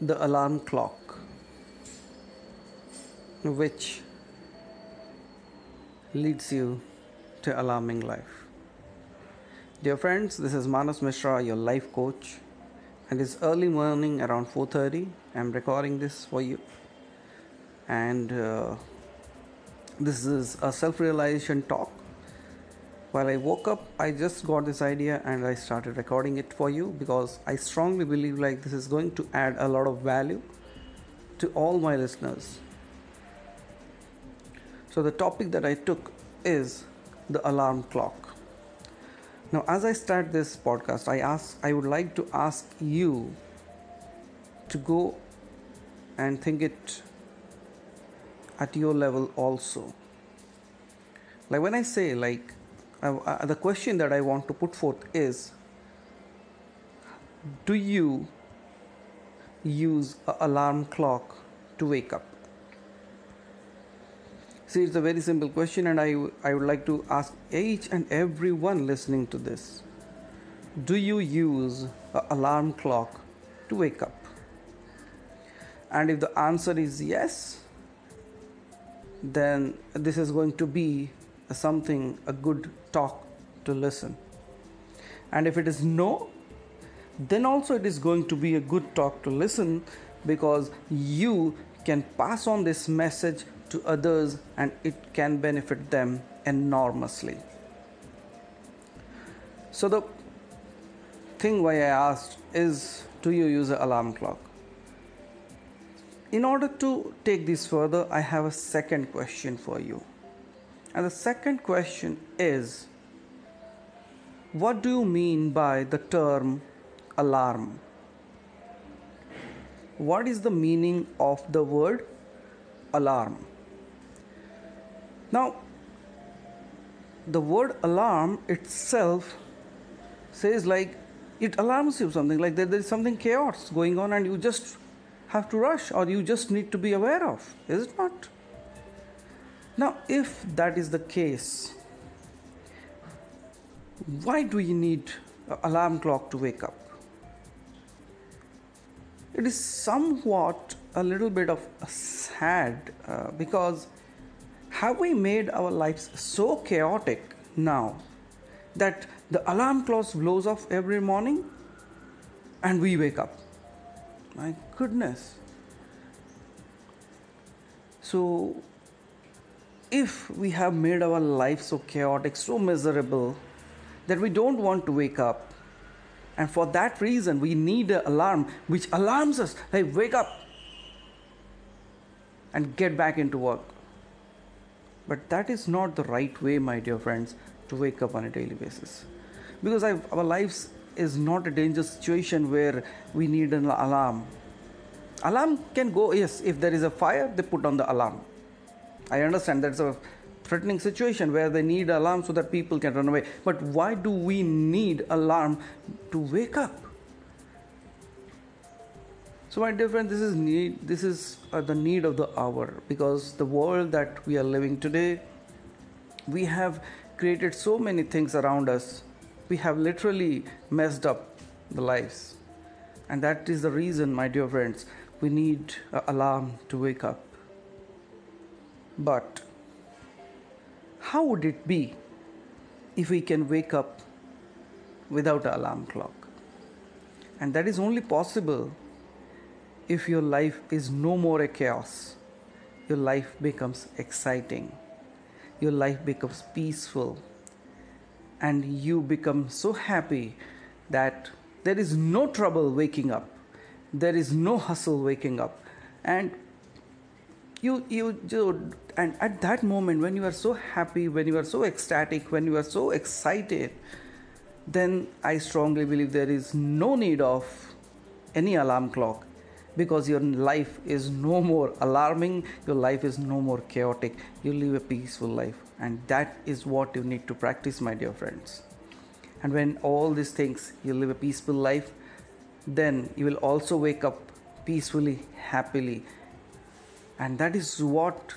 the alarm clock, which leads you to alarming life. Dear friends, this is Manas Mishra, your life coach, and it's early morning around 4:30. I'm recording this for you, and uh, this is a self-realization talk. While I woke up, I just got this idea and I started recording it for you because I strongly believe like this is going to add a lot of value to all my listeners. So the topic that I took is the alarm clock. Now, as I start this podcast, I ask, I would like to ask you to go and think it at your level also. Like when I say like, uh, the question that I want to put forth is, do you use an alarm clock to wake up? See, it's a very simple question, and I, I would like to ask each and every one listening to this Do you use an alarm clock to wake up? And if the answer is yes, then this is going to be something, a good talk to listen. And if it is no, then also it is going to be a good talk to listen because you can pass on this message to others and it can benefit them enormously. So, the thing why I asked is do you use an alarm clock? In order to take this further, I have a second question for you. And the second question is what do you mean by the term alarm? What is the meaning of the word alarm? Now, the word alarm itself says like it alarms you something like there, is something chaos going on and you just have to rush or you just need to be aware of is it not now if that is the case why do you need an alarm clock to wake up it is somewhat a little bit of sad uh, because have we made our lives so chaotic now that the alarm clock blows off every morning and we wake up? My goodness. So, if we have made our life so chaotic, so miserable, that we don't want to wake up, and for that reason we need an alarm which alarms us hey, wake up and get back into work. But that is not the right way, my dear friends, to wake up on a daily basis. Because I've, our lives is not a dangerous situation where we need an alarm. Alarm can go, yes, if there is a fire, they put on the alarm. I understand that's a threatening situation where they need alarm so that people can run away. But why do we need alarm to wake up? So, my dear friend, this is need. This is uh, the need of the hour because the world that we are living today, we have created so many things around us. We have literally messed up the lives, and that is the reason, my dear friends, we need an alarm to wake up. But how would it be if we can wake up without an alarm clock? And that is only possible if your life is no more a chaos, your life becomes exciting, your life becomes peaceful, and you become so happy that there is no trouble waking up, there is no hustle waking up, and you you, you and at that moment when you are so happy when you are so ecstatic when you are so excited then i strongly believe there is no need of any alarm clock because your life is no more alarming, your life is no more chaotic. You live a peaceful life, and that is what you need to practice, my dear friends. And when all these things, you live a peaceful life, then you will also wake up peacefully, happily, and that is what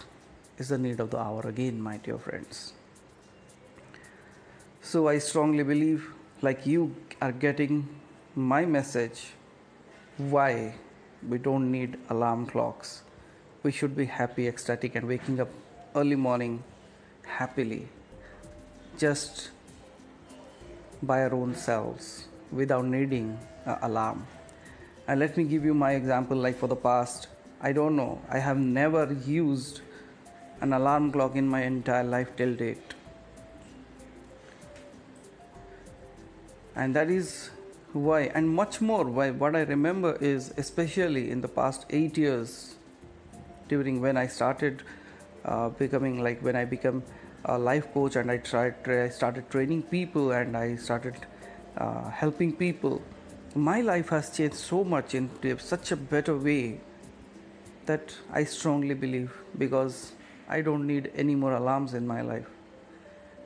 is the need of the hour again, my dear friends. So, I strongly believe, like you are getting my message, why we don't need alarm clocks we should be happy ecstatic and waking up early morning happily just by our own selves without needing an alarm and let me give you my example like for the past i don't know. I have never used an alarm clock in my entire life till date. And that is why and much more why what i remember is especially in the past 8 years during when i started uh, becoming like when i became a life coach and i tried i started training people and i started uh, helping people my life has changed so much in such a better way that i strongly believe because i don't need any more alarms in my life.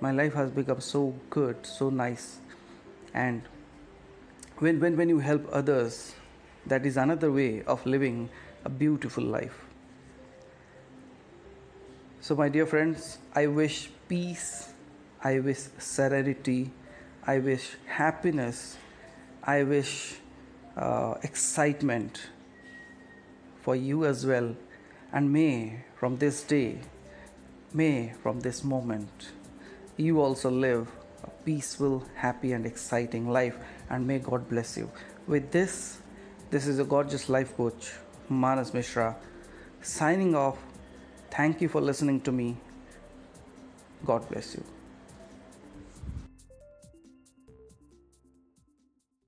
My life has become so good so nice. And when, when, when you help others that is another way of living a beautiful life. So my dear friends i wish peace i wish serenity i wish happiness i wish uh, excitement for you as well and may from this day may from this moment you also live a peaceful, happy, and exciting life. And may God bless you. With this, this is a gorgeous life coach, Manas Mishra, signing off. Thank you for listening to me. God bless you.